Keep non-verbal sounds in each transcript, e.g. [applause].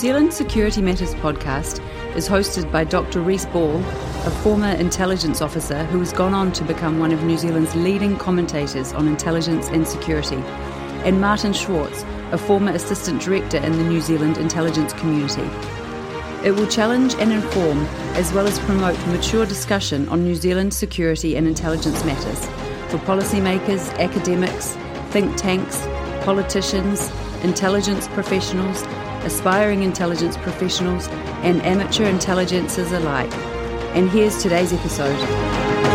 Zealand Security Matters podcast is hosted by Dr. Rhys Ball, a former intelligence officer who has gone on to become one of New Zealand's leading commentators on intelligence and security, and Martin Schwartz, a former assistant director in the New Zealand intelligence community. It will challenge and inform, as well as promote mature discussion on New Zealand security and intelligence matters for policymakers, academics, think tanks, politicians, intelligence professionals, aspiring intelligence professionals, and amateur intelligencers alike. And here's today's episode.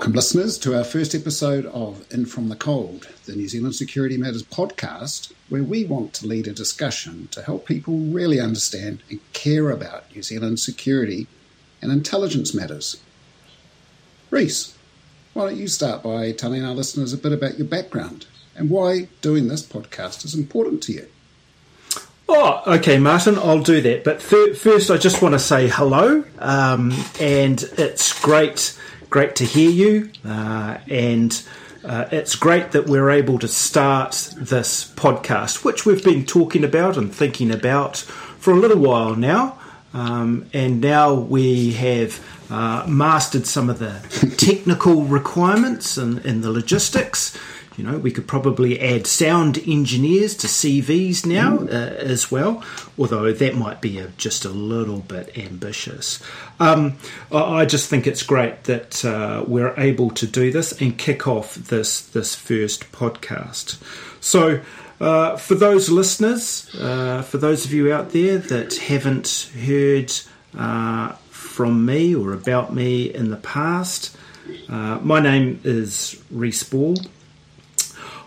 Welcome, listeners, to our first episode of In From the Cold, the New Zealand Security Matters podcast, where we want to lead a discussion to help people really understand and care about New Zealand security and intelligence matters. Rhys, why don't you start by telling our listeners a bit about your background and why doing this podcast is important to you? Oh, okay, Martin, I'll do that. But first, I just want to say hello, um, and it's great great to hear you, uh, and uh, it's great that we're able to start this podcast, which we've been talking about and thinking about for a little while now. Um, and now we have uh, mastered some of the technical requirements and, and the logistics. You know, we could probably add sound engineers to CVs now uh, as well, although that might be a, just a little bit ambitious. Um, I just think it's great that uh, we're able to do this and kick off this this first podcast. So. Uh, for those listeners, uh, for those of you out there that haven't heard uh, from me or about me in the past, uh, my name is Rhys Ball.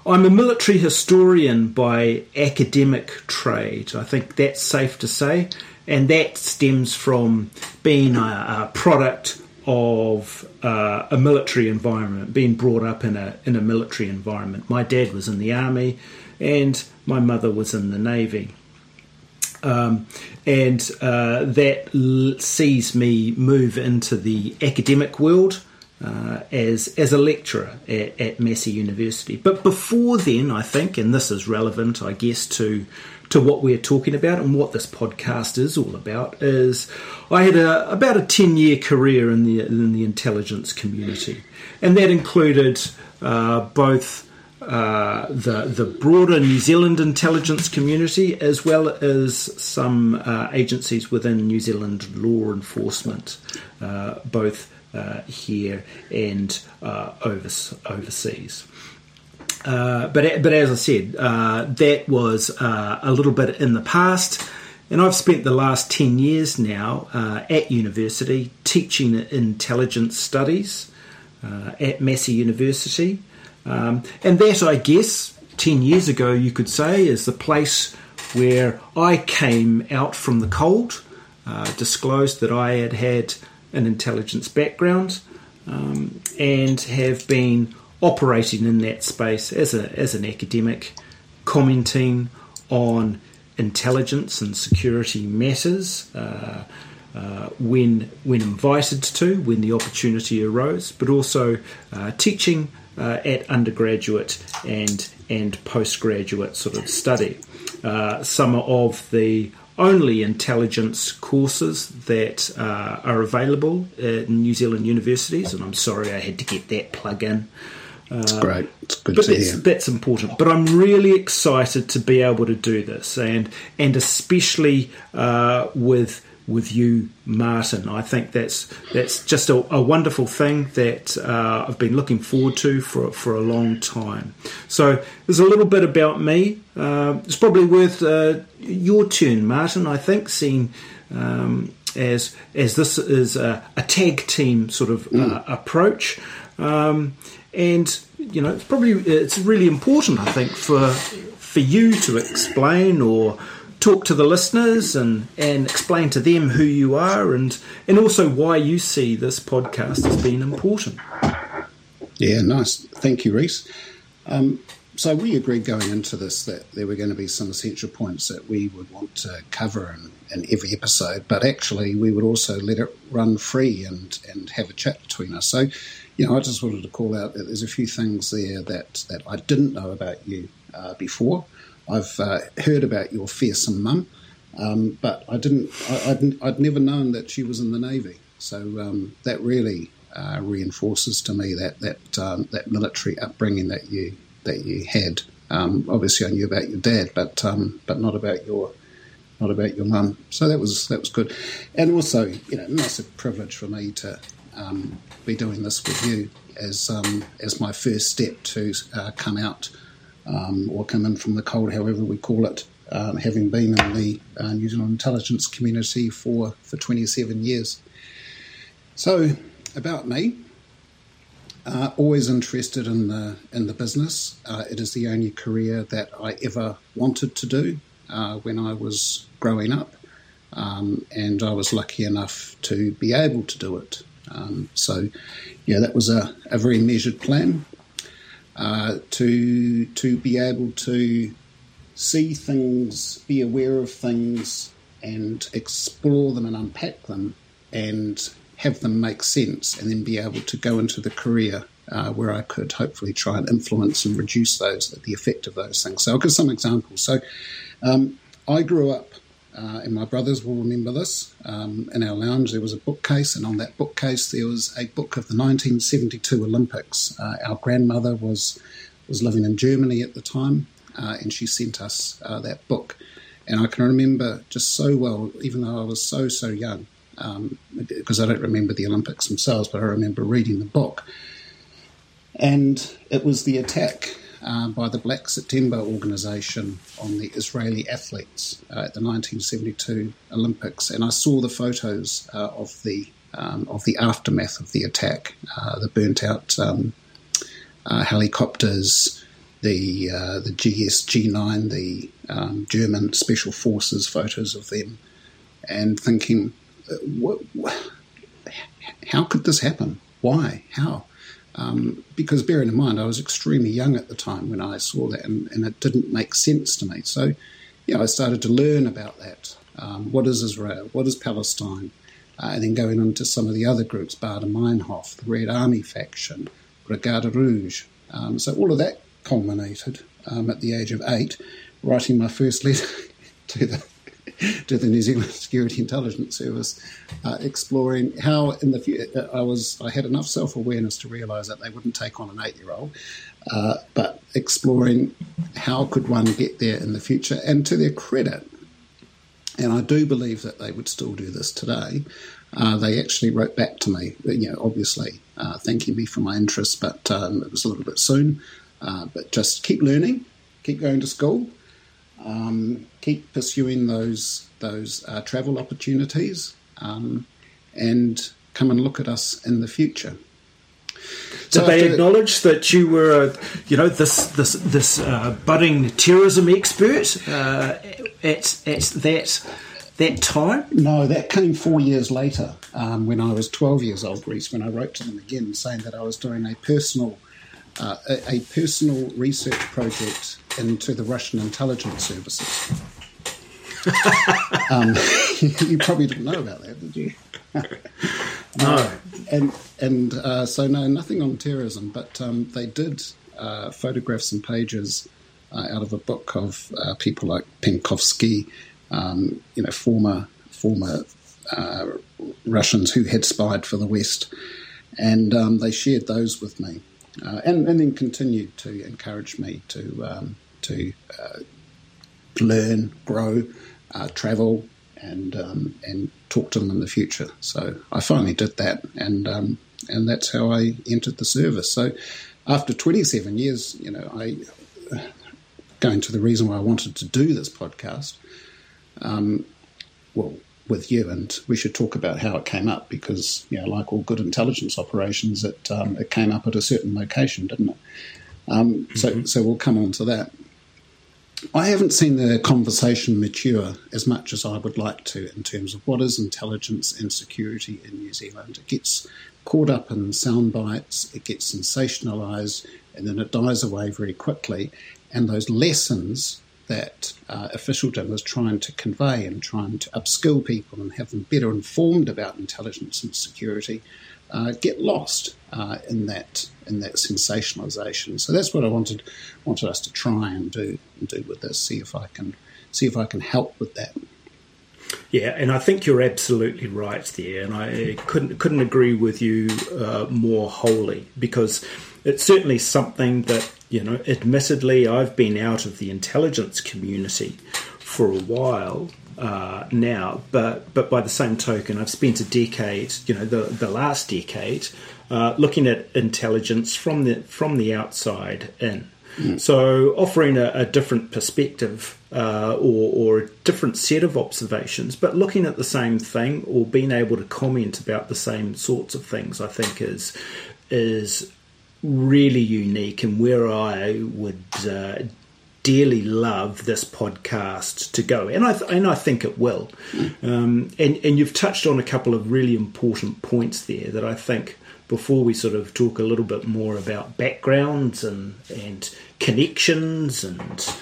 I'm a military historian by academic trade. I think that's safe to say, and that stems from being a, a product of uh, a military environment, being brought up in a in a military environment. My dad was in the army, and my mother was in the navy. Um, and uh, that l- sees me move into the academic world uh, as as a lecturer at, at, Massey University. But before then, I think, and this is relevant, I guess, to to what we're talking about and what this podcast is all about, is I had a, about a ten year career in the in the intelligence community, and that included uh, both. Uh, the the broader New Zealand intelligence community, as well as some uh, agencies within New Zealand law enforcement, uh, both here and uh, overseas. Uh, but but as I said, uh, that was uh, a little bit in the past, and I've spent the last ten years now uh, at university teaching intelligence studies at Massey University, um, and that I guess ten years ago you could say is the place where I came out from the cold, disclosed that I had had an intelligence background um, and have been operating in that space as, a, as an academic, commenting on intelligence and security matters uh, uh, when, when invited to, when the opportunity arose, but also uh, teaching uh, at undergraduate and, and postgraduate sort of study. Uh, some of the only intelligence courses that uh, are available at New Zealand universities, and I'm sorry I had to get that plug in. It's uh, great. It's good but to that's, hear. That's important. But I'm really excited to be able to do this, and and especially uh, with with you, Martin. I think that's that's just a, a wonderful thing that uh, I've been looking forward to for for a long time. So there's a little bit about me. Uh, it's probably worth uh, your turn, Martin. I think seeing. Um, as as this is a, a tag team sort of uh, mm. approach, um, and you know it's probably it's really important I think for for you to explain or talk to the listeners and, and explain to them who you are and, and also why you see this podcast as being important. Yeah, nice. Thank you, Rhys. Um, so we agreed going into this that there were going to be some essential points that we would want to cover in, in every episode, but actually we would also let it run free and, and have a chat between us. So, you know, I just wanted to call out that there's a few things there that, that I didn't know about you uh, before. I've uh, heard about your fearsome mum, um, but I didn't. I, would I'd never known that she was in the navy. So um, that really uh, reinforces to me that that um, that military upbringing that you that you had. Um, obviously, I knew about your dad, but um, but not about your not about your mum. So that was that was good, and also you know massive privilege for me to um, be doing this with you as as my first step to uh, come out um, or come in from the cold, however we call it. Um, having been in the uh, New Zealand intelligence community for, for 27 years. So, about me, uh, always interested in the in the business. Uh, it is the only career that I ever wanted to do uh, when I was growing up, um, and I was lucky enough to be able to do it. Um, so, yeah, that was a, a very measured plan uh, to to be able to see things, be aware of things, and explore them and unpack them, and have them make sense, and then be able to go into the career uh, where I could hopefully try and influence and reduce those the effect of those things. So I'll give some examples. So um, I grew up, uh, and my brothers will remember this. Um, in our lounge, there was a bookcase, and on that bookcase there was a book of the 1972 Olympics. Uh, our grandmother was was living in Germany at the time, uh, and she sent us uh, that book. And I can remember just so well, even though I was so so young um, because I don't remember the Olympics themselves, but I remember reading the book. And it was the attack uh, by the Black September organization on the Israeli athletes uh, at the 1972 Olympics. And I saw the photos uh, of the um, of the aftermath of the attack, uh, the burnt out um, uh, helicopters, the the GSG 9, the um, German special forces photos of them, and thinking, what, what, how could this happen? Why? How? Um, because bearing in mind, I was extremely young at the time when I saw that, and, and it didn't make sense to me. So, yeah, I started to learn about that. Um, what is Israel? What is Palestine? Uh, and then going on to some of the other groups, Baader Meinhof, the Red Army faction, Brigade Rouge. Um, so all of that culminated um, at the age of eight, writing my first letter [laughs] to the [laughs] to the New Zealand [laughs] Security Intelligence Service, uh, exploring how in the future uh, I was I had enough self awareness to realise that they wouldn't take on an eight year old, uh, but exploring how could one get there in the future. And to their credit, and I do believe that they would still do this today. Uh, they actually wrote back to me, you know, obviously uh, thanking me for my interest, but um, it was a little bit soon. Uh, but just keep learning, keep going to school, um, keep pursuing those those uh, travel opportunities, um, and come and look at us in the future. Did so they acknowledge that you were, a, you know, this this this uh, budding terrorism expert uh, at at that that time? No, that came four years later, um, when I was twelve years old, Rhys. When I wrote to them again, saying that I was doing a personal uh, a, a personal research project into the Russian intelligence services. [laughs] um, [laughs] you probably didn't know about that, did you? [laughs] no. Uh, and and uh, so no, nothing on terrorism, but um, they did uh, photograph some pages uh, out of a book of uh, people like Penkovsky, um, you know, former former uh, Russians who had spied for the West, and um, they shared those with me. Uh, and, and then continued to encourage me to um, to uh, learn, grow, uh, travel, and um, and talk to them in the future. So I finally did that, and um, and that's how I entered the service. So after 27 years, you know, I going to the reason why I wanted to do this podcast. Um, well, with you, and we should talk about how it came up because, you know, like all good intelligence operations, it um, it came up at a certain location, didn't it? Um, mm-hmm. So, so we'll come on to that. I haven't seen the conversation mature as much as I would like to in terms of what is intelligence and security in New Zealand. It gets caught up in sound bites, it gets sensationalised, and then it dies away very quickly. And those lessons that uh, officialdom is trying to convey and trying to upskill people and have them better informed about intelligence and security get lost uh, in that in that sensationalization. So that's what I wanted wanted us to try and do and do with this. See if I can see if I can help with that. Yeah, and I think you're absolutely right there, and I couldn't couldn't agree with you uh, more wholly because it's certainly something that you know. Admittedly, I've been out of the intelligence community for a while uh, now, but but by the same token, I've spent a decade, you know, the the last decade, uh, looking at intelligence from the from the outside in. Mm. So, offering a, a different perspective uh, or, or, a different set of observations, but looking at the same thing or being able to comment about the same sorts of things, I think is is really unique and where I would uh, dearly love this podcast to go, and I th- and I think it will. Um, and and you've touched on a couple of really important points there that I think before we sort of talk a little bit more about backgrounds and and connections and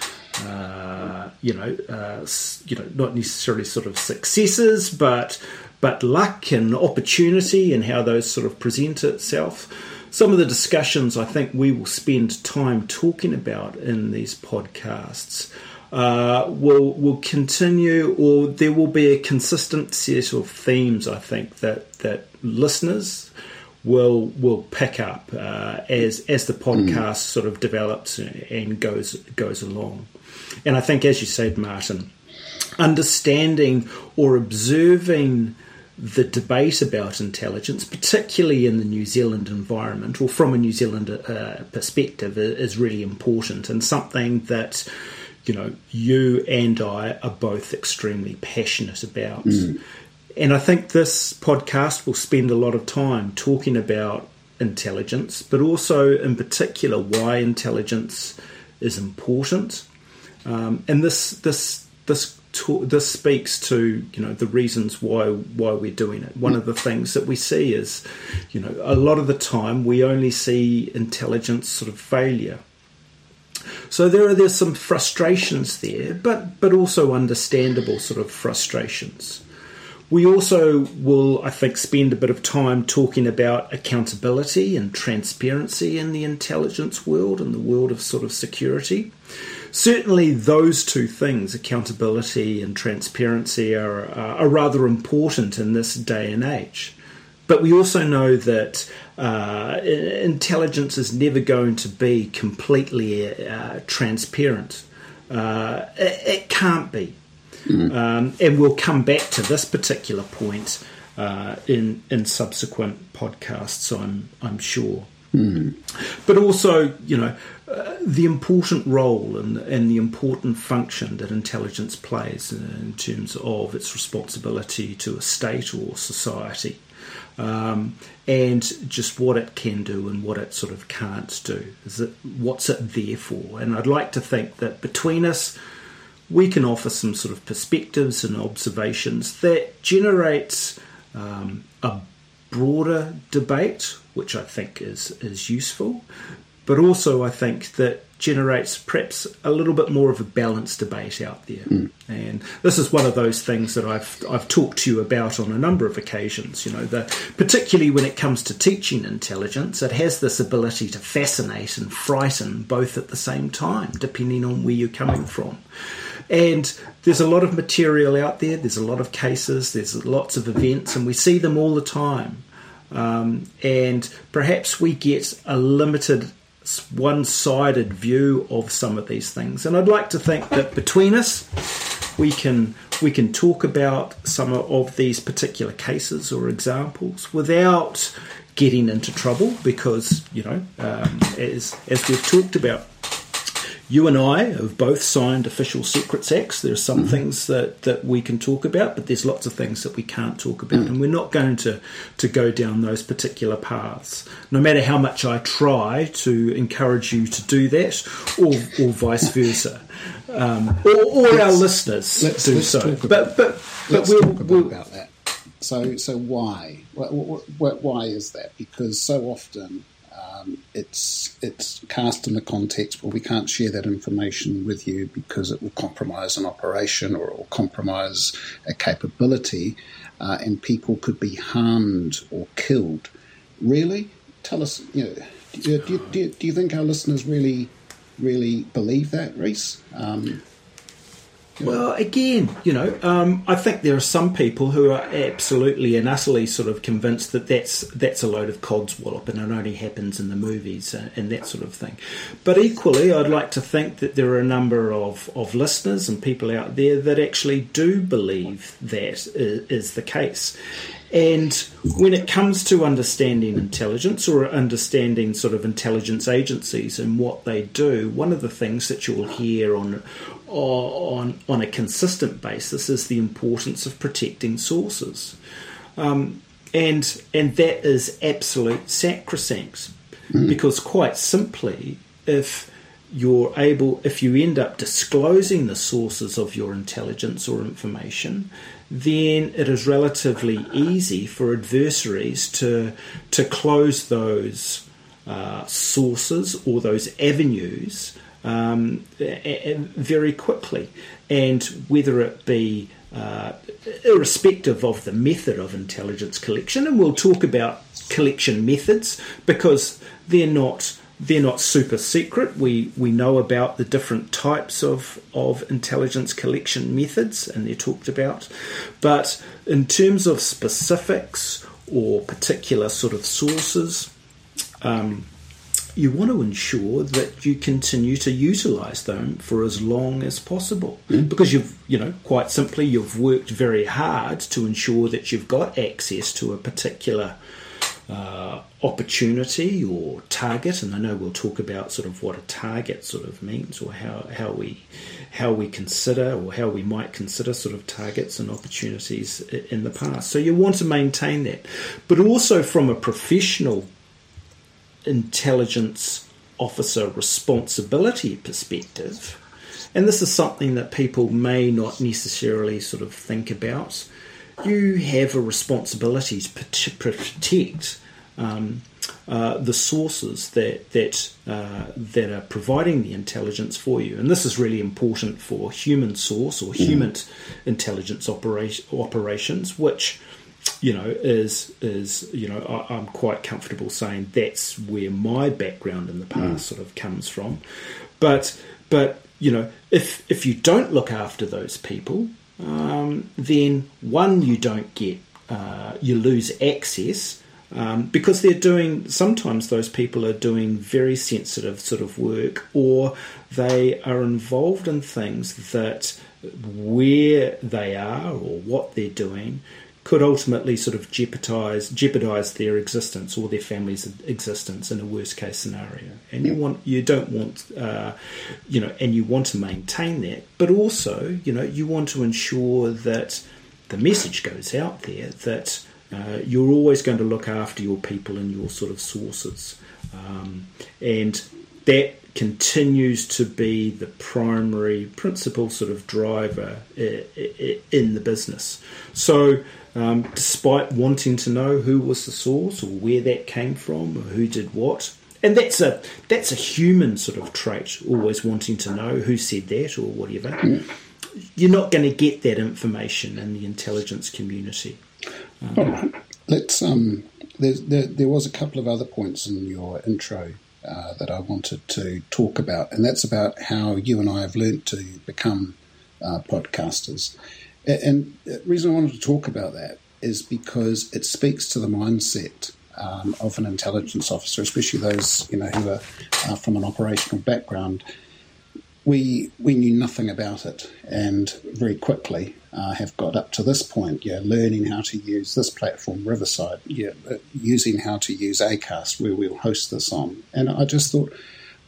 uh, you know uh, you know not necessarily sort of successes but but luck and opportunity and how those sort of present itself some of the discussions I think we will spend time talking about in these podcasts uh, will will continue, or there will be a consistent set of themes. I think that that listeners will will pick up uh, as as the podcast mm. sort of develops and goes goes along. And I think, as you said, Martin, understanding or observing the debate about intelligence, particularly in the New Zealand environment or from a New Zealand uh, perspective, is really important and something that you know you and I are both extremely passionate about. Mm. And I think this podcast will spend a lot of time talking about intelligence, but also in particular why intelligence is important. Um, and this this this this speaks to you know the reasons why why we're doing it. One of the things that we see is, you know, a lot of the time we only see intelligence sort of failure. So there are there's some frustrations there, but but also understandable sort of frustrations. We also will, I think, spend a bit of time talking about accountability and transparency in the intelligence world and the world of sort of security certainly those two things, accountability and transparency, are, are rather important in this day and age. But we also know that uh, intelligence is never going to be completely uh, transparent. Uh, it, it, can't be. Mm. Um, and we'll come back to this particular point uh, in in subsequent podcasts. I'm I'm sure. Mm. But also, you know, the important role and, and the important function that intelligence plays in terms of its responsibility to a state or society, um, and just what it can do and what it sort of can't do. Is it what's it there for? And I'd like to think that between us, we can offer some sort of perspectives and observations that generates um, a broader debate, which I think is is useful, but also I think that generates perhaps a little bit more of a balanced debate out there. Mm. And this is one of those things that I've I've talked to you about on a number of occasions. You know, the, particularly when it comes to teaching intelligence, it has this ability to fascinate and frighten both at the same time, depending on where you're coming from. And there's a lot of material out there, there's a lot of cases, there's lots of events, and we see them all the time. Um, and perhaps we get a limited, one sided view of some of these things. And I'd like to think that between us, we can we can talk about some of these particular cases or examples without getting into trouble because you know um, as as we've talked about you and I have both signed official secrets acts. There are some mm-hmm. things that, that we can talk about, but there's lots of things that we can't talk about, mm-hmm. and we're not going to, to go down those particular paths. No matter how much I try to encourage you to do that, or, or vice versa, um, or, or our listeners let's, do let's so. But but but we'll, talk about, we'll, about that. So so why? Why is that? Because so often um, it's it's cast in the context where we can't share that information with you because it will compromise an operation or it will compromise a capability, uh, and people could be harmed or killed. Really, tell us. You know, do, do, do, do you think our listeners really really believe that, Rhys? Um, well, again, you know, um, I think there are some people who are absolutely and utterly sort of convinced that that's that's a load of codswallop and it only happens in the movies and, and, that sort of thing. But equally, I'd like to think that there are a number of, of listeners and people out there that actually do believe that is the case. And when it comes to understanding intelligence or understanding sort of intelligence agencies and what they do, one of the things that you'll hear on on on a consistent basis is the importance of protecting sources, um, and and that is absolute sacrosanct, mm. because quite simply, if you're able, if you end up disclosing the sources of your intelligence or information, then it is relatively easy for adversaries to to close those uh, sources or those avenues um, very quickly, and whether it be uh, irrespective of the method of intelligence collection, and we'll talk about collection methods because they're not they're not super secret. We we know about the different types of, of intelligence collection methods, and they're talked about. But in terms of specifics or particular sort of sources, um, you want to ensure that you continue to utilize them for as long as possible mm. because you've you know quite simply you've worked very hard to ensure that you've got access to a particular uh, opportunity or target and I know we'll talk about sort of what a target sort of means or how, how we how we consider or how we might consider sort of targets and opportunities in the past. So you want to maintain that but also from a professional intelligence officer responsibility perspective, and this is something that people may not necessarily sort of think about, you have a responsibility to protect um, uh, the sources that that uh, that are providing the intelligence for you, and this is really important for human source or human mm. intelligence opera- operations, which you know, is is you know, I, am quite comfortable saying that's where my background in the past mm. sort of comes from. But but you know, if if you don't look after those people, um, then one you don't get uh, you lose access. Um, because they're doing sometimes those people are doing very sensitive sort of work or they are involved in things that where they are or what they're doing could ultimately sort of jeopardize jeopardize their existence or their family's existence in a worst case scenario. And you want you don't want uh, you know, and you want to maintain that, but also you know you want to ensure that the message goes out there that uh, you're always going to look after your people and your sort of sources, um, and that continues to be the primary principal sort of driver in the business. So um, despite wanting to know who was the source or where that came from or who did what. And that's a that's a human sort of trait, always wanting to know who said that or whatever. You're not going to get that information in the intelligence community. Um, All right. Let's. Um, there, there was a couple of other points in your intro uh, that I wanted to talk about, and that's about how you and I have learnt to become uh, podcasters. And the reason I wanted to talk about that is because it speaks to the mindset um, of an intelligence officer, especially those you know who are uh, from an operational background. We we knew nothing about it, and very quickly uh, have got up to this point. Yeah, learning how to use this platform, Riverside. Yeah, uh, using how to use Acast, where we'll host this on. And I just thought,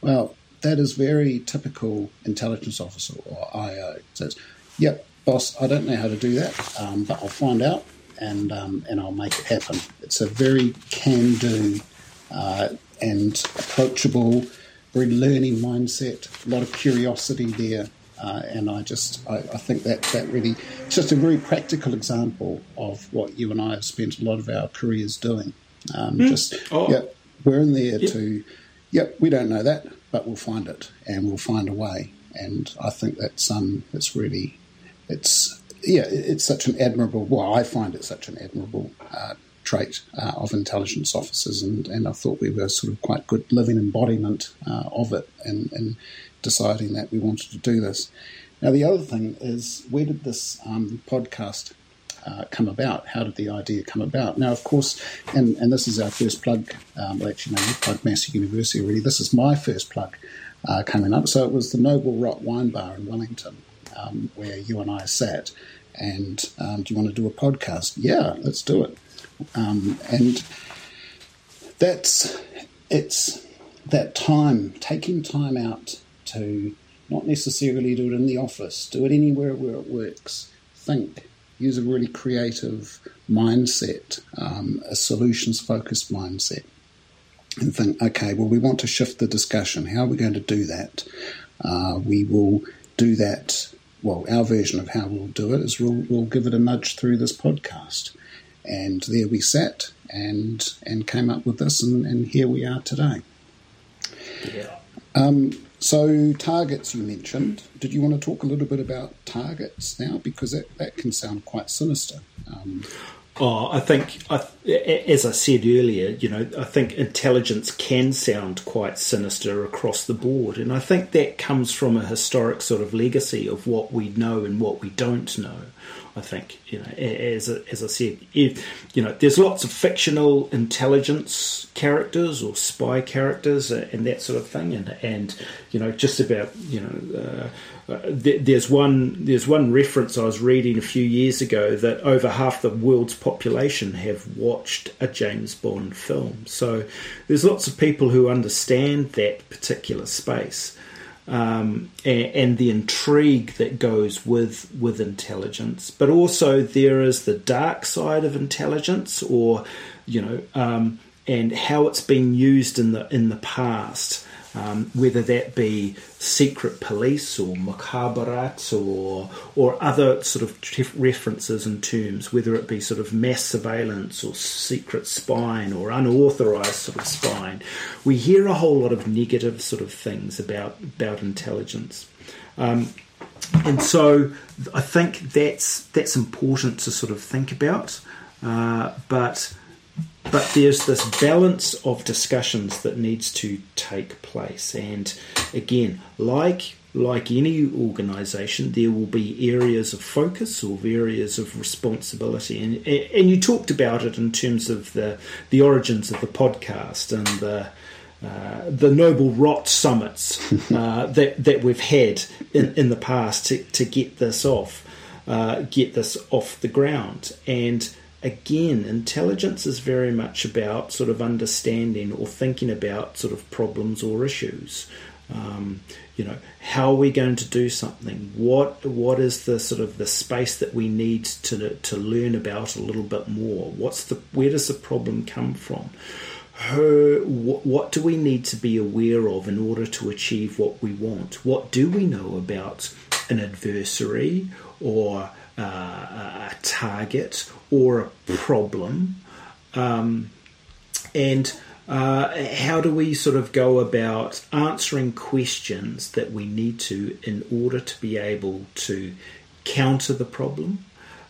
well, that is very typical intelligence officer or IO. Says, yep, boss, I don't know how to do that, um, but I'll find out and um, and I'll make it happen. It's a very can do uh, and approachable, very learning mindset. A lot of curiosity there, uh, and I just I, I, think that that really it's just a very practical example of what you and I have spent a lot of our careers doing. Um, mm. Just oh. yeah, we're in there yep. to, yep, we don't know that, but we'll find it and we'll find a way. And I think that's um, it's really, it's yeah, it's such an admirable. Well, I find it such an admirable uh, trait uh, of intelligence officers, and, and I thought we were sort of quite good living embodiment uh, of it, and, and deciding that we wanted to do this. Now, the other thing is, where did this um, podcast uh, come about? How did the idea come about? Now, of course, and, and this is our first plug. Um, well, actually, no, plug Massey University already. This is my first plug uh, coming up. So it was the Noble Rot Wine Bar in Wellington, um, where you and I sat. And um, do you want to do a podcast? Yeah, let's do it. Um, and that's it's that time, taking time out to not necessarily do it in the office, do it anywhere where it works. Think, use a really creative mindset, um, a solutions focused mindset, and think, okay, well, we want to shift the discussion. How are we going to do that? Uh, we will do that. Well, our version of how we'll do it is we'll, we'll give it a nudge through this podcast. And there we sat and and came up with this, and, and here we are today. Yeah. Um, so, targets you mentioned. Did you want to talk a little bit about targets now? Because that, that can sound quite sinister. Um, Oh, I think, as I said earlier, you know, I think intelligence can sound quite sinister across the board, and I think that comes from a historic sort of legacy of what we know and what we don't know. I think you know, as as I said, if, you know, there's lots of fictional intelligence characters or spy characters and that sort of thing, and and you know, just about you know. Uh, uh, there's one there's one reference I was reading a few years ago that over half the world's population have watched a James Bond film. So there's lots of people who understand that particular space um, and, and, the intrigue that goes with with intelligence. But also there is the dark side of intelligence, or you know, um, and how it's been used in the in the past um, whether that be secret police or mukhabarat or or other sort of references and terms, whether it be sort of mass surveillance or secret spying or unauthorized sort of spying. We hear a whole lot of negative sort of things about about intelligence. Um, and so I think that's that's important to sort of think about. Uh, but but there's this balance of discussions that needs to take place. And again like like any organization there will be areas of focus or areas of responsibility. And and you talked about it in terms of the the origins of the podcast and the uh, the noble rot summits [laughs] uh, that that we've had in, in the past to, to get this off, uh, get this off the ground, and again, intelligence is very much about sort of understanding or thinking about sort of problems or issues. Um, you know, how are we going to do something? What what is the sort of the space that we need to to learn about a little bit more? What's the where does the problem come from? Her, what, what do we need to be aware of in order to achieve what we want? What do we know about an adversary or uh, a target or a problem, um, and uh, how do we sort of go about answering questions that we need to in order to be able to counter the problem,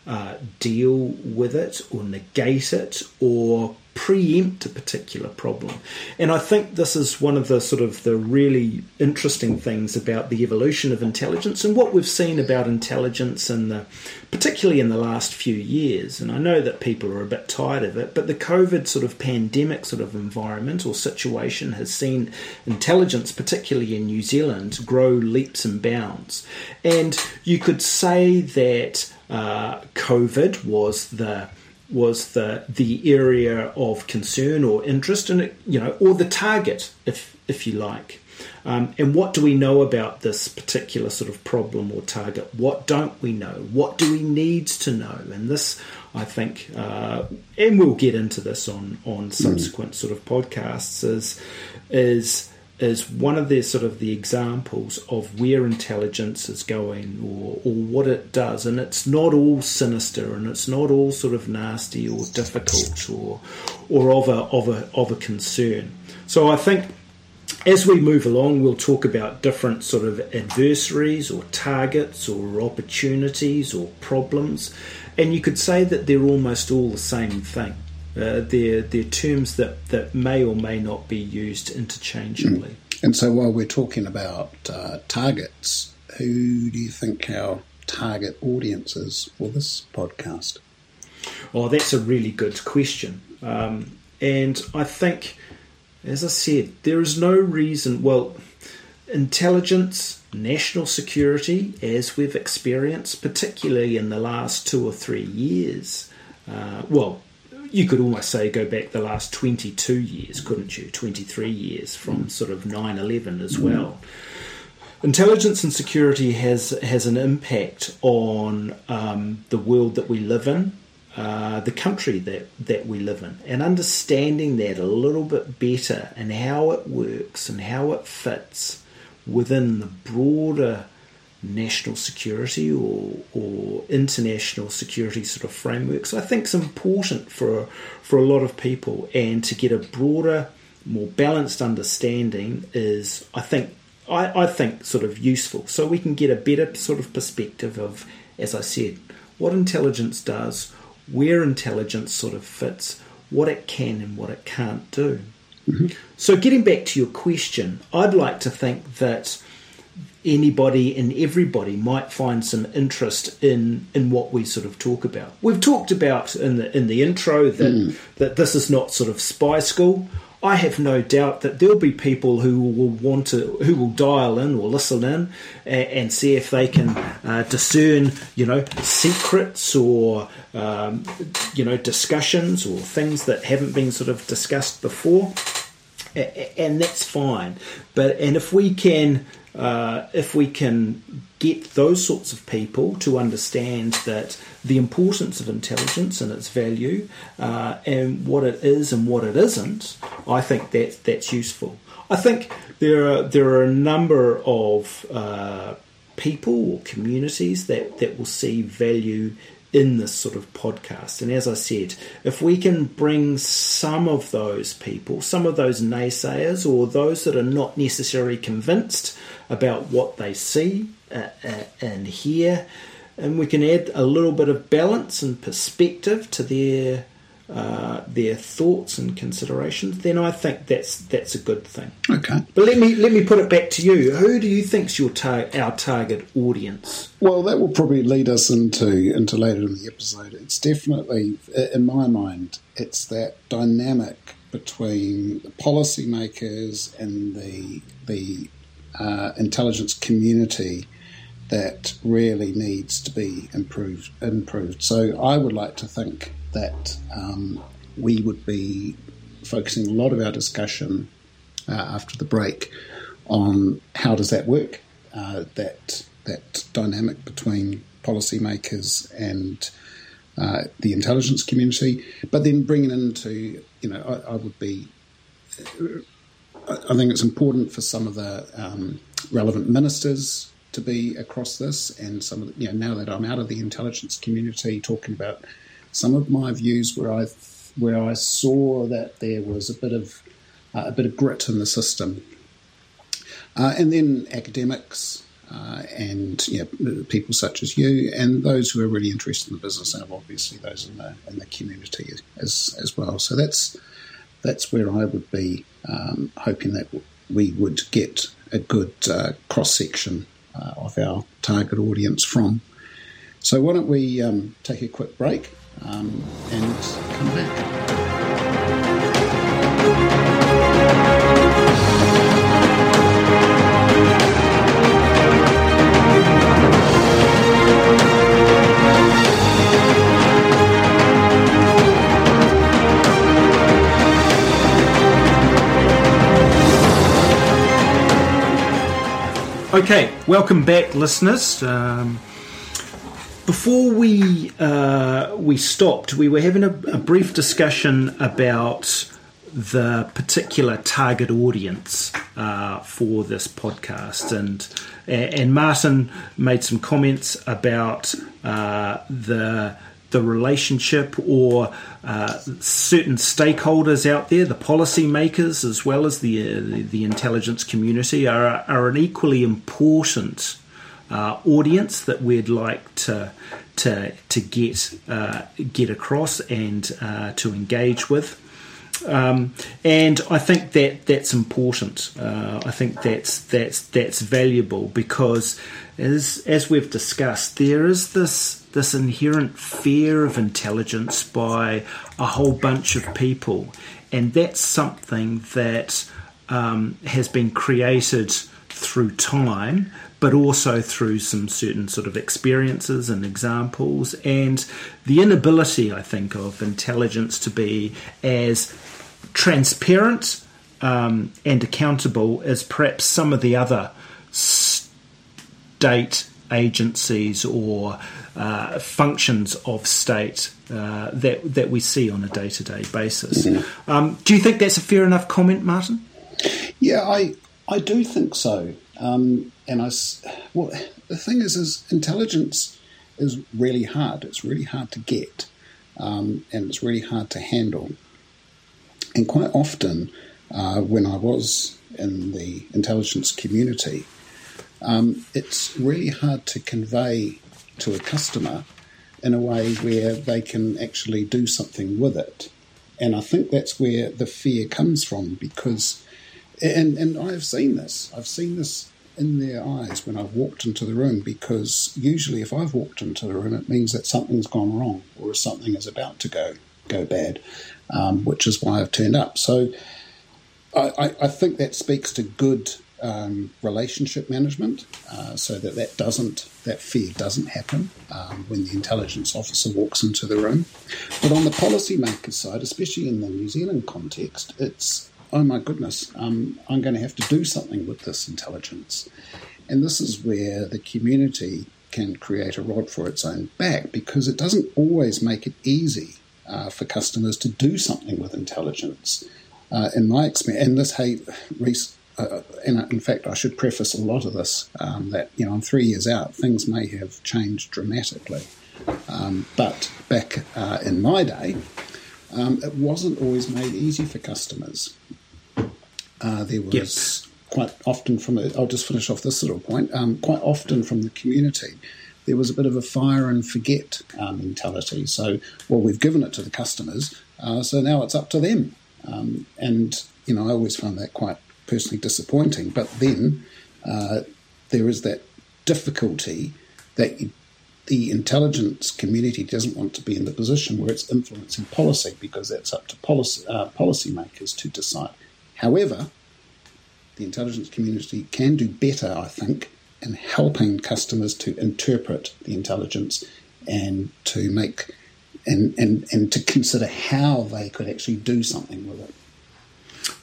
uh, deal with it, or negate it, or preempt a particular problem. And I think this is one of the sort of the really interesting things about the evolution of intelligence and what we've seen about intelligence in the particularly in the last few years. And I know that people are a bit tired of it, but the COVID sort of pandemic sort of environment or situation has seen intelligence, particularly in New Zealand, grow leaps and bounds. And you could say that uh, COVID was the was the the area of concern or interest, and you know, or the target, if if you like. Um, and what do we know about this particular sort of problem or target? What don't we know? What do we need to know? And this, I think, uh, and we'll get into this on on subsequent mm. sort of podcasts, is is is one of the sort of the examples of where intelligence is going or, or what it does. And it's not all sinister and it's not all sort of nasty or difficult or or of a of a of a concern. So I think as we move along we'll talk about different sort of adversaries or targets or opportunities or problems. And you could say that they're almost all the same thing uh, they're, they're terms that, that may or may not be used interchangeably. Mm. And so while we're talking about uh, targets, who do you think our target audience is for this podcast? Oh, that's a really good question. Um, and I think, as I said, there is no reason, well, intelligence, national security, as we've experienced, particularly in the last two or three years, uh, well, you could almost say go back the last 22 years, couldn't you? 23 years from sort of 9 11 as well. Intelligence and security has, has an impact on um, the world that we live in, uh, the country that, that we live in, and understanding that a little bit better and how it works and how it fits within the broader national security or, or international security sort of frameworks, I think is important for for a lot of people, and to get a broader, more balanced understanding is, I think, I, I think sort of useful, so we can get a better sort of perspective of, as I said, what intelligence does, where intelligence sort of fits, what it can and what it can't do. Mm-hmm. So, getting back to your question, I'd like to think that anybody and everybody might find some interest in in what we sort of talk about. We've talked about in the in the intro that mm. that this is not sort of spy school. I have no doubt that there'll be people who will want to, who will dial in or listen in and, and see if they can uh, discern, you know, secrets or, um, you know, discussions or things that haven't been sort of discussed before, and that's fine. But and if we can uh, if we can get those sorts of people to understand that the importance of intelligence and its value uh, and what it is and what it isn't, I think that that's useful. I think there are there are a number of uh, people or communities that, that will see value in this sort of podcast. And as I said, if we can bring some of those people, some of those naysayers, or those that are not necessarily convinced about what they see uh, uh, and hear, and we can add a little bit of balance and perspective to their uh, their thoughts and considerations, then I think that's that's a good thing. Okay. But let me let me put it back to you. Who do you think's your tar- our target audience? Well, that will probably lead us into into later in the episode. It's definitely, in my mind, it's that dynamic between the policymakers and the the uh, intelligence community that really needs to be improved. Improved. So I would like to think that um, we would be focusing a lot of our discussion uh, after the break on how does that work, uh, that that dynamic between policymakers and uh, the intelligence community, but then bringing into you know I, I, would be. I think it's important for some of the um, relevant ministers to be across this, and some of the, you know now that I'm out of the intelligence community, talking about some of my views where I where I saw that there was a bit of uh, a bit of grit in the system, uh, and then academics uh, and you know, people such as you and those who are really interested in the business, and obviously those in the in the community as as well. So that's that's where I would be um, hoping that we would get a good uh, cross section uh, of our target audience from. So why don't we um, take a quick break? Um, and come back. Okay, welcome back, listeners. Um, before we uh, we stopped, we were having a, a, brief discussion about the particular target audience uh, for this podcast. And and Martin made some comments about uh, the the relationship or uh, certain stakeholders out there, the policymakers as well as the, uh, the, intelligence community, are, are an equally important uh, audience that we'd like to to to get uh, get across and uh, to engage with. Um, and I think that that's important. Uh, I think that's that's that's valuable because, as as we've discussed, there is this this inherent fear of intelligence by a whole bunch of people, and that's something that um, has been created through time but also through some certain sort of experiences and examples, and the inability, I think, of intelligence to be as transparent um, and accountable as perhaps some of the other state agencies or uh, functions of state uh, that that we see on a day to day basis. Mm-hmm. Um, do you think that's a fair enough comment, Martin? Yeah, I I do think so. Um, and I, well, the thing is, is intelligence is really hard. It's really hard to get, um, and it's really hard to handle. And quite often, uh, when I was in the intelligence community, um, it's really hard to convey to a customer in a way where they can actually do something with it. And I think that's where the fear comes from because, and, and I've seen this, I've seen this in their eyes when I've walked into the room because usually if I've walked into the room, it means that something's gone wrong or something is about to go go bad, um, which is why I've turned up. So I, I think that speaks to good um, relationship management, uh, so that that doesn't that fear doesn't happen um, when the intelligence officer walks into the room. But on the policymaker side, especially in the New Zealand context, it's oh my goodness, um, I'm going to have to do something with this intelligence. And this is where the community can create a rod for its own back because it doesn't always make it easy uh, for customers to do something with intelligence. Uh, in my experience, and this, hey, Rhys, uh, and in fact, I should preface a lot of this um, that you know I'm three years out, things may have changed dramatically. Um, but back uh, in my day, um, it wasn't always made easy for customers. Uh, there was yep. quite often from I'll just finish off this little point. Um, quite often from the community, there was a bit of a fire and forget um, mentality. So, well, we've given it to the customers, uh, so now it's up to them. Um, and you know, I always found that quite personally disappointing. But then uh, there is that difficulty that you, the intelligence community doesn't want to be in the position where it's influencing policy because that's up to policy uh, policymakers to decide. However, the intelligence community can do better, I think, in helping customers to interpret the intelligence and to make and, and, and to consider how they could actually do something with it.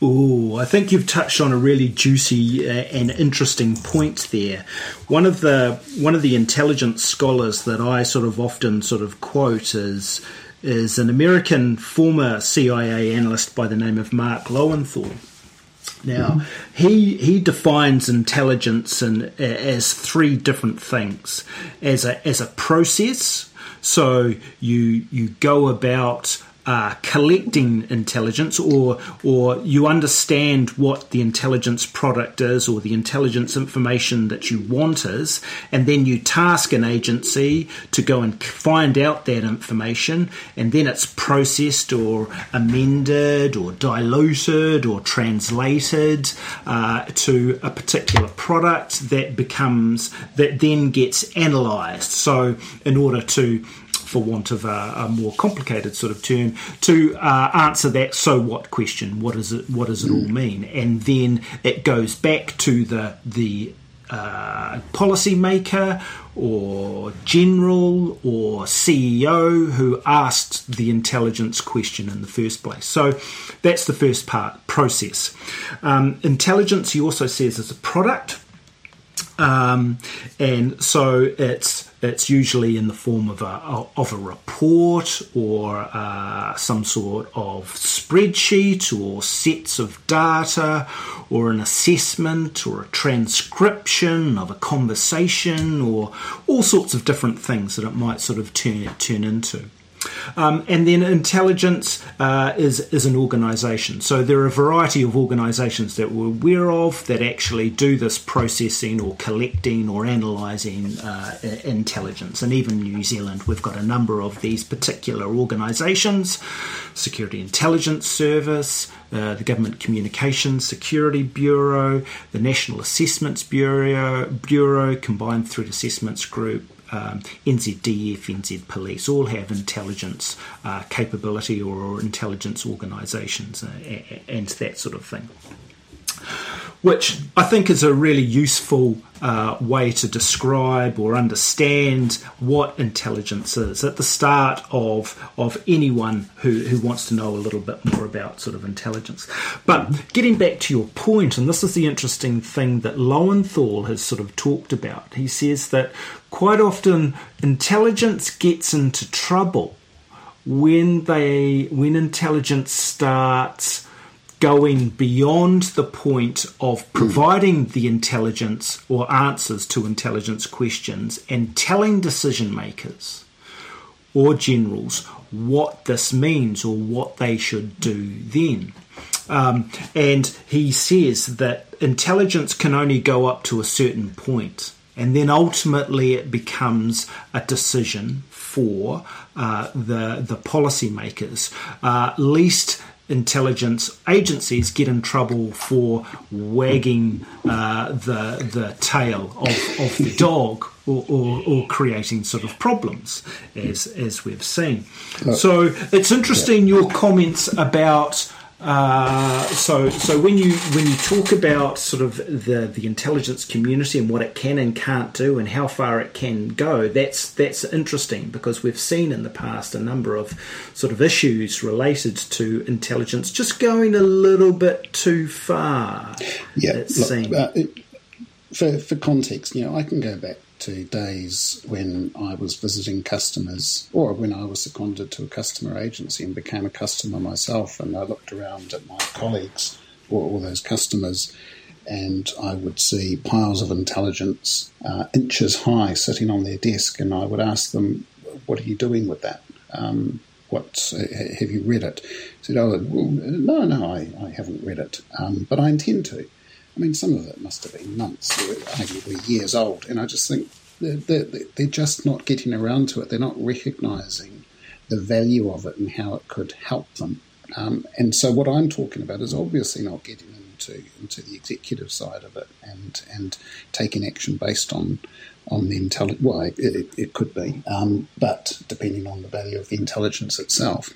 Oh, I think you've touched on a really juicy uh, and interesting point there. One of the one of the intelligence scholars that I sort of often sort of quote is is an American former CIA analyst by the name of Mark Lowenthal. Now, he he defines intelligence in, as three different things: as a as a process. So you you go about uh, collecting intelligence or or you understand what the intelligence product is or the intelligence information that you want is and then you task an agency to go and find out that information and then it's processed or amended or diluted or translated uh, to a particular product that becomes that then gets analyzed. So in order to for want of a, a more complicated sort of term, to uh, answer that so what question. What does it? What does it all mean? And then it goes back to the the uh, policymaker or general or CEO who asked the intelligence question in the first place. So that's the first part process. Um, intelligence, he also says, is a product. Um, and so it's it's usually in the form of a, of a report or uh, some sort of spreadsheet or sets of data or an assessment or a transcription of a conversation or all sorts of different things that it might sort of turn, turn into. Um, and then intelligence uh, is, is an organisation. So there are a variety of organisations that we're aware of that actually do this processing or collecting or analysing uh, intelligence. And even in New Zealand, we've got a number of these particular organisations Security Intelligence Service, uh, the Government Communications Security Bureau, the National Assessments Bureau, Bureau Combined Threat Assessments Group, um, NZDF, NZ Police all have intelligence uh, capability or, or intelligence organisations uh, and that sort of thing. Which I think is a really useful uh, way to describe or understand what intelligence is at the start of of anyone who, who wants to know a little bit more about sort of intelligence. But getting back to your point, and this is the interesting thing that Lowenthal has sort of talked about. He says that quite often intelligence gets into trouble when they when intelligence starts going beyond the point of providing the intelligence or answers to intelligence questions and telling decision makers or generals what this means or what they should do then. Um, and he says that intelligence can only go up to a certain point, and then ultimately it becomes a decision for uh, the the policymakers. Uh, least intelligence agencies get in trouble for wagging uh, the the tail of, of the dog or, or, or, creating sort of problems as as we've seen. Uh, so it's interesting your comments about uh, so, so when you when you talk about sort of the the intelligence community and what it can and can't do and how far it can go, that's that's interesting because we've seen in the past a number of sort of issues related to intelligence just going a little bit too far. Yeah, it look, uh, for for context, you know, I can go back to days when I was visiting customers or when I was seconded to a customer agency and became a customer myself. And I looked around at my colleagues or all those customers and I would see piles of intelligence uh, inches high sitting on their desk. And I would ask them, What are you doing with that? Um, what have you read it? I said, Oh, no, no, I, I haven't read it, um, but I intend to. I mean, some of it must have been months, arguably years old, and I just think they're, they're, they're just not getting around to it. They're not recognising the value of it and how it could help them. Um, and so, what I'm talking about is obviously not getting into into the executive side of it and and taking action based on on the intelligence. Well, it, it, it could be, um, but depending on the value of the intelligence itself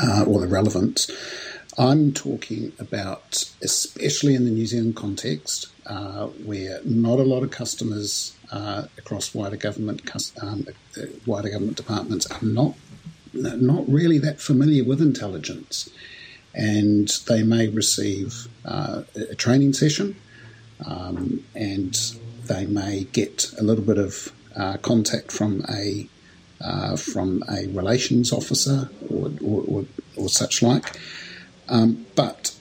uh, or the relevance. I'm talking about, especially in the New Zealand context, uh, where not a lot of customers uh, across wider government um, uh, wider government departments are not not really that familiar with intelligence, and they may receive uh, a training session, um, and they may get a little bit of uh, contact from a uh, from a relations officer or, or, or, or such like. Um, but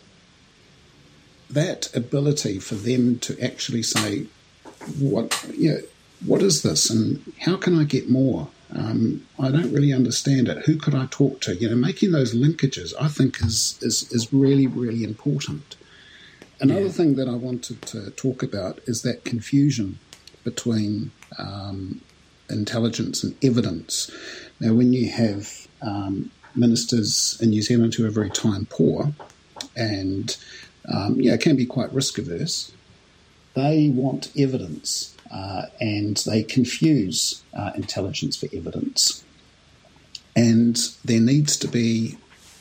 that ability for them to actually say, what, you know, what is this and how can I get more? Um, I don't really understand it. Who could I talk to? You know, making those linkages, I think, is is, is really really important. Another yeah. thing that I wanted to talk about is that confusion between um, intelligence and evidence. Now, when you have um, ministers in New Zealand who are very time poor and um, yeah, can be quite risk averse. They want evidence uh, and they confuse uh, intelligence for evidence. And there needs to be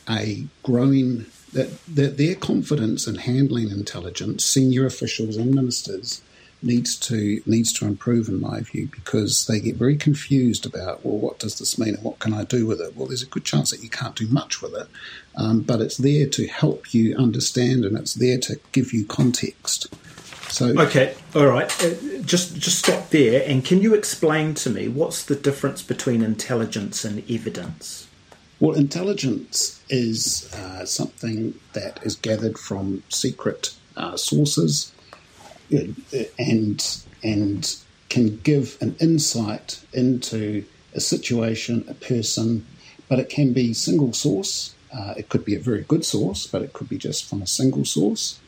a growing that, that their confidence in handling intelligence, senior officials and ministers, needs to needs to improve in my view because they get very confused about well what does this mean and what can I do with it well there's a good chance that you can't do much with it um, but it's there to help you understand and it's there to give you context So okay, all right. Uh, just just stop there, and can you explain to me what's the difference between intelligence and evidence? Well, intelligence is uh, something that is gathered from secret uh, sources, and and can give an insight into a situation, a person, but it can be single source. Uh, it could be a very good source, but it could be just from a single source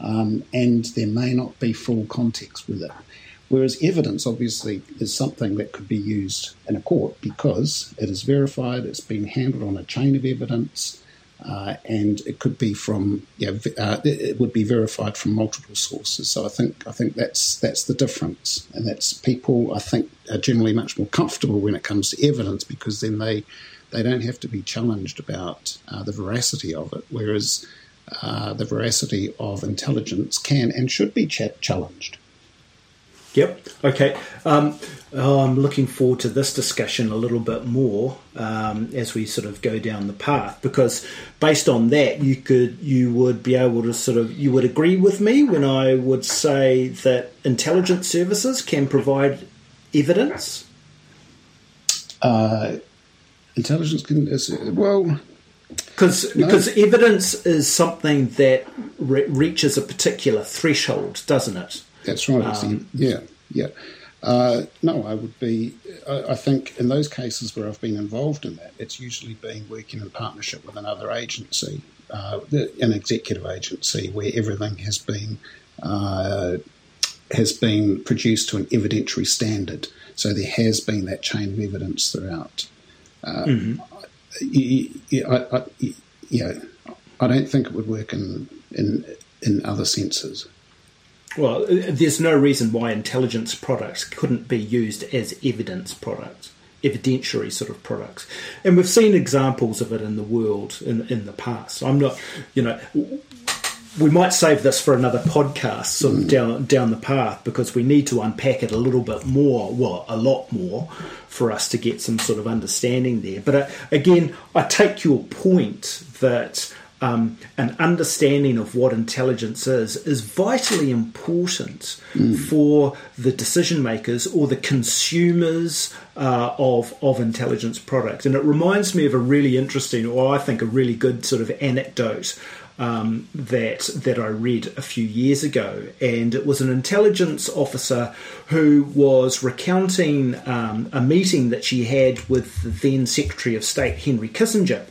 um, and there may not be full context with it. Whereas evidence, obviously, is something that could be used in a court because it is verified, it's been handled on a chain of evidence, uh, and it could be from, yeah, uh, it would be verified from multiple sources. So I think I think that's that's the difference, and that's people I think are generally much more comfortable when it comes to evidence because then they they don't have to be challenged about uh, the veracity of it. Whereas uh, the veracity of intelligence can and should be ch- challenged. Yep. Okay. Um, I'm looking forward to this discussion a little bit more um, as we sort of go down the path, because based on that, you could you would be able to sort of you would agree with me when I would say that intelligence services can provide evidence. Uh, intelligence can well because no. because evidence is something that re- reaches a particular threshold, doesn't it? That's right. Um, yeah, yeah. Uh, no, I would be. I, I, think in those cases where I've been involved in that, it's usually been working in partnership with another agency, uh, an executive agency, where everything has been uh, has been produced to an evidentiary standard. So there has been that chain of evidence throughout. Uh, mm-hmm yeah, I, I, yeah, I don't think it would work in in in other senses. Well, there's no reason why intelligence products couldn't be used as evidence products, evidentiary sort of products, and we've seen examples of it in the world in in the past. I'm not, you know, we might save this for another podcast, sort of mm. down down the path, because we need to unpack it a little bit more, well, a lot more, for us to get some sort of understanding there. But uh, again, I take your point that um, an understanding of what intelligence is is vitally important mm. for the decision makers or the consumers uh, of of intelligence products. And it reminds me of a really interesting, or I think a really good sort of anecdote um, that that I read a few years ago, and it was an intelligence officer who was recounting um, a meeting that she had with the then Secretary of State Henry Kissinger.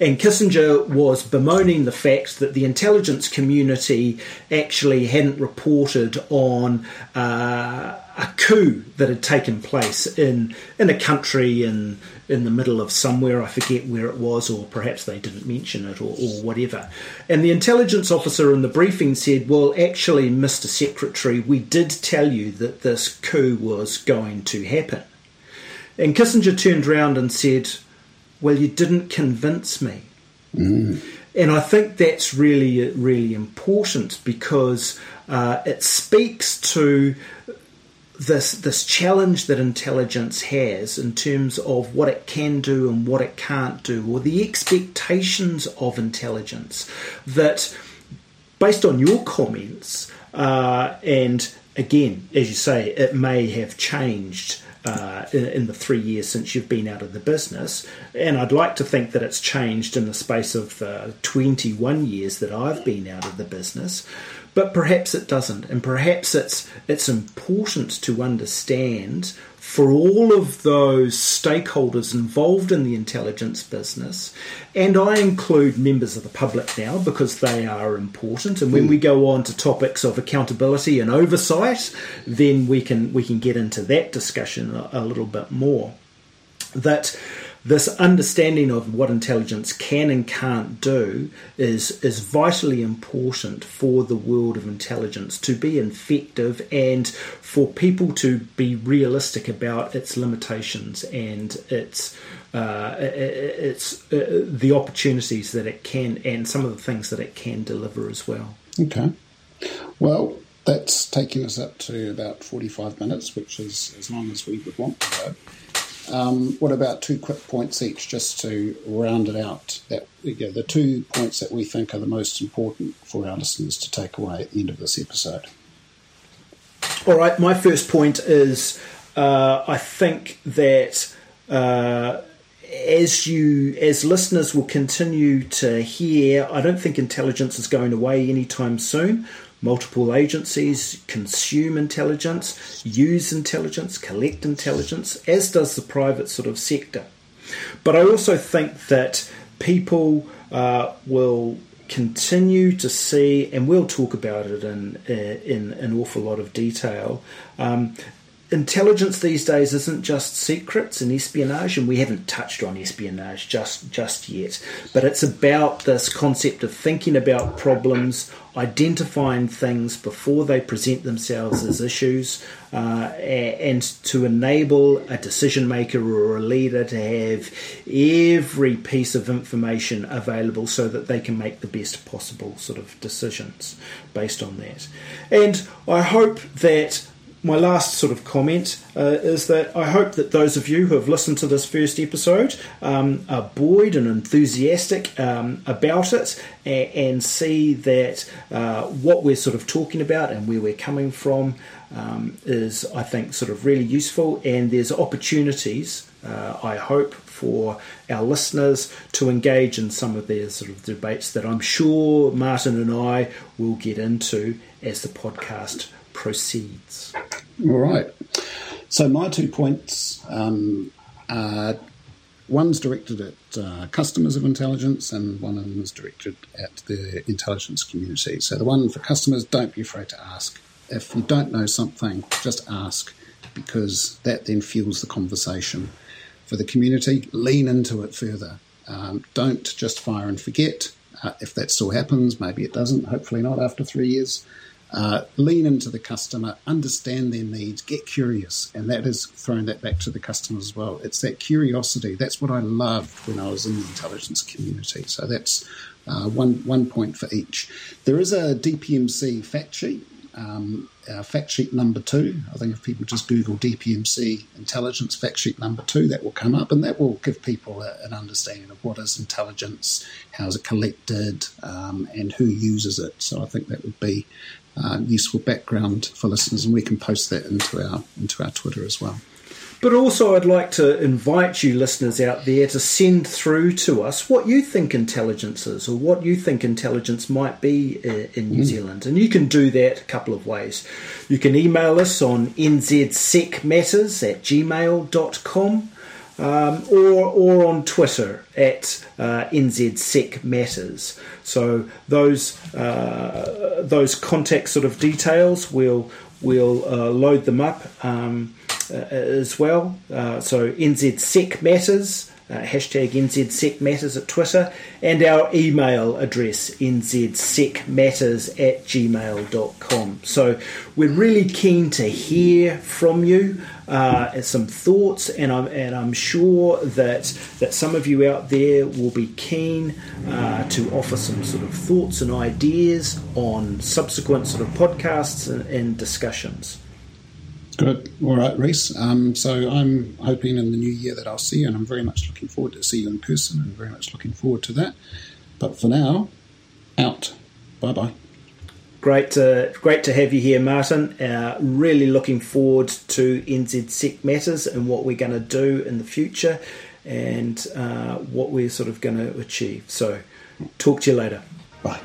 And Kissinger was bemoaning the fact that the intelligence community actually hadn't reported on uh, a coup that had taken place in in a country in in the middle of somewhere. I forget where it was, or perhaps they didn't mention it, or, or whatever. And the intelligence officer in the briefing said, "Well, actually, Mr. Secretary, we did tell you that this coup was going to happen." And Kissinger turned around and said, "Well, you didn't convince me." Mm. And I think that's really, really important because uh, it speaks to this this challenge that intelligence has in terms of what it can do and what it can't do, or the expectations of intelligence that, based on your comments, uh, and again, as you say, it may have changed. Uh, in, the three years since you've been out of the business, and I'd like to think that it's changed in the space of uh, 21 years that I've been out of the business. But perhaps it doesn't, and perhaps it's it's important to understand for all of those stakeholders involved in the intelligence business, and I include members of the public now because they are important. And when hmm. we go on to topics of accountability and oversight, then we can we can get into that discussion a, a little bit more. That this understanding of what intelligence can and can't do is is vitally important for the world of intelligence to be effective and for people to be realistic about its limitations and its uh, its uh, the opportunities that it can and some of the things that it can deliver as well. Okay, well. That's taking us up to about 45 minutes, which is as long as we would want to go. Um, what about two quick points each just to round it out? That you know, the two points that we think are the most important for our listeners to take away at the end of this episode. All right, my first point is uh, I think that uh, as you as listeners will continue to hear, I don't think intelligence is going away anytime soon. Multiple agencies consume intelligence, use intelligence, collect intelligence, as does the private sort of sector. But I also think that people uh, will continue to see, and we'll talk about it in in an awful lot of detail. Um, intelligence these days isn't just secrets and espionage, and we haven't touched on espionage just just yet. But it's about this concept of thinking about problems, identifying things before they present themselves as issues, uh, and to enable a decision maker or a leader to have every piece of information available so that they can make the best possible sort of decisions based on that. And I hope that my last sort of comment uh, is that I hope that those of you who have listened to this first episode um, are buoyed and enthusiastic um, about it and, and see that uh, what we're sort of talking about and where we're coming from um, is, I think, sort of really useful. And there's opportunities, uh, I hope, for our listeners to engage in some of their sort of debates that I'm sure Martin and I will get into as the podcast proceeds. All right. So my two points. Um, one's directed at uh, customers of intelligence, and one of them is directed at the intelligence community. So the one for customers, don't be afraid to ask. If you don't know something, just ask, because that then fuels the conversation. For the community, lean into it further. Um, don't just fire and forget. Uh, if that still happens, maybe it doesn't. Hopefully not after three years. Uh, lean into the customer, understand their needs, get curious, and that is throwing that back to the customer as well. It's that curiosity. That's what I loved when I was in the intelligence community. So that's uh, one one point for each. There is a DPMC fact sheet. Um, uh, fact sheet number two. I think if people just Google DPMC intelligence fact sheet number two, that will come up, and that will give people a, an understanding of what is intelligence, how is it collected, um, and who uses it. So I think that would be uh, useful background for listeners, and we can post that into our into our Twitter as well. But also, I'd like to invite you listeners out there to send through to us what you think intelligence is or what you think intelligence might be uh, in New mm. Zealand. And you can do that a couple of ways. You can email us on nzsecmatters at gmail.com um, or, or on Twitter at uh, nzsecmatters. So those uh, those contact sort of details, we'll we'll uh, load them up um, uh, as well. Uh, so nzsecmatters. Uh, hashtag NZSecMatters at Twitter, and our email address nzsecmatters at gmail.com. So we're really keen to hear from you uh, some thoughts, and I'm and I'm sure that that some of you out there will be keen uh, to offer some sort of thoughts and ideas on subsequent sort of podcasts and, and discussions. Good. All right, Rhys. Um, so I'm hoping in the new year that I'll see you, and I'm very much looking forward to see you in person, and very much looking forward to that. But for now, out. Bye bye. Great to, great to have you here, Martin. Uh, really looking forward to NZ Sec Matters and what we're going to do in the future and uh, what we're sort of going to achieve. So, talk to you later. Bye.